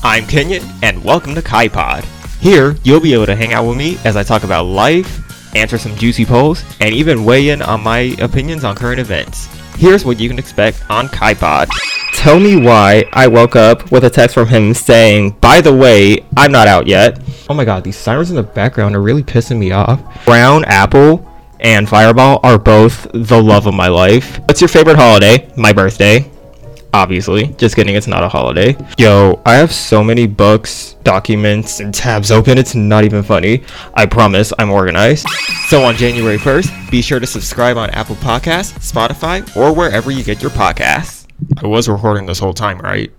I'm Kenyon, and welcome to kyPod. Here, you'll be able to hang out with me as I talk about life, answer some juicy polls, and even weigh in on my opinions on current events. Here's what you can expect on kyPod. Tell me why I woke up with a text from him saying, By the way, I'm not out yet. Oh my god, these sirens in the background are really pissing me off. Crown Apple and Fireball are both the love of my life. What's your favorite holiday? My birthday obviously. Just kidding, it's not a holiday. Yo, I have so many books, documents, and tabs open, it's not even funny. I promise I'm organized. So on January 1st, be sure to subscribe on Apple Podcasts, Spotify, or wherever you get your podcasts. I was recording this whole time, right?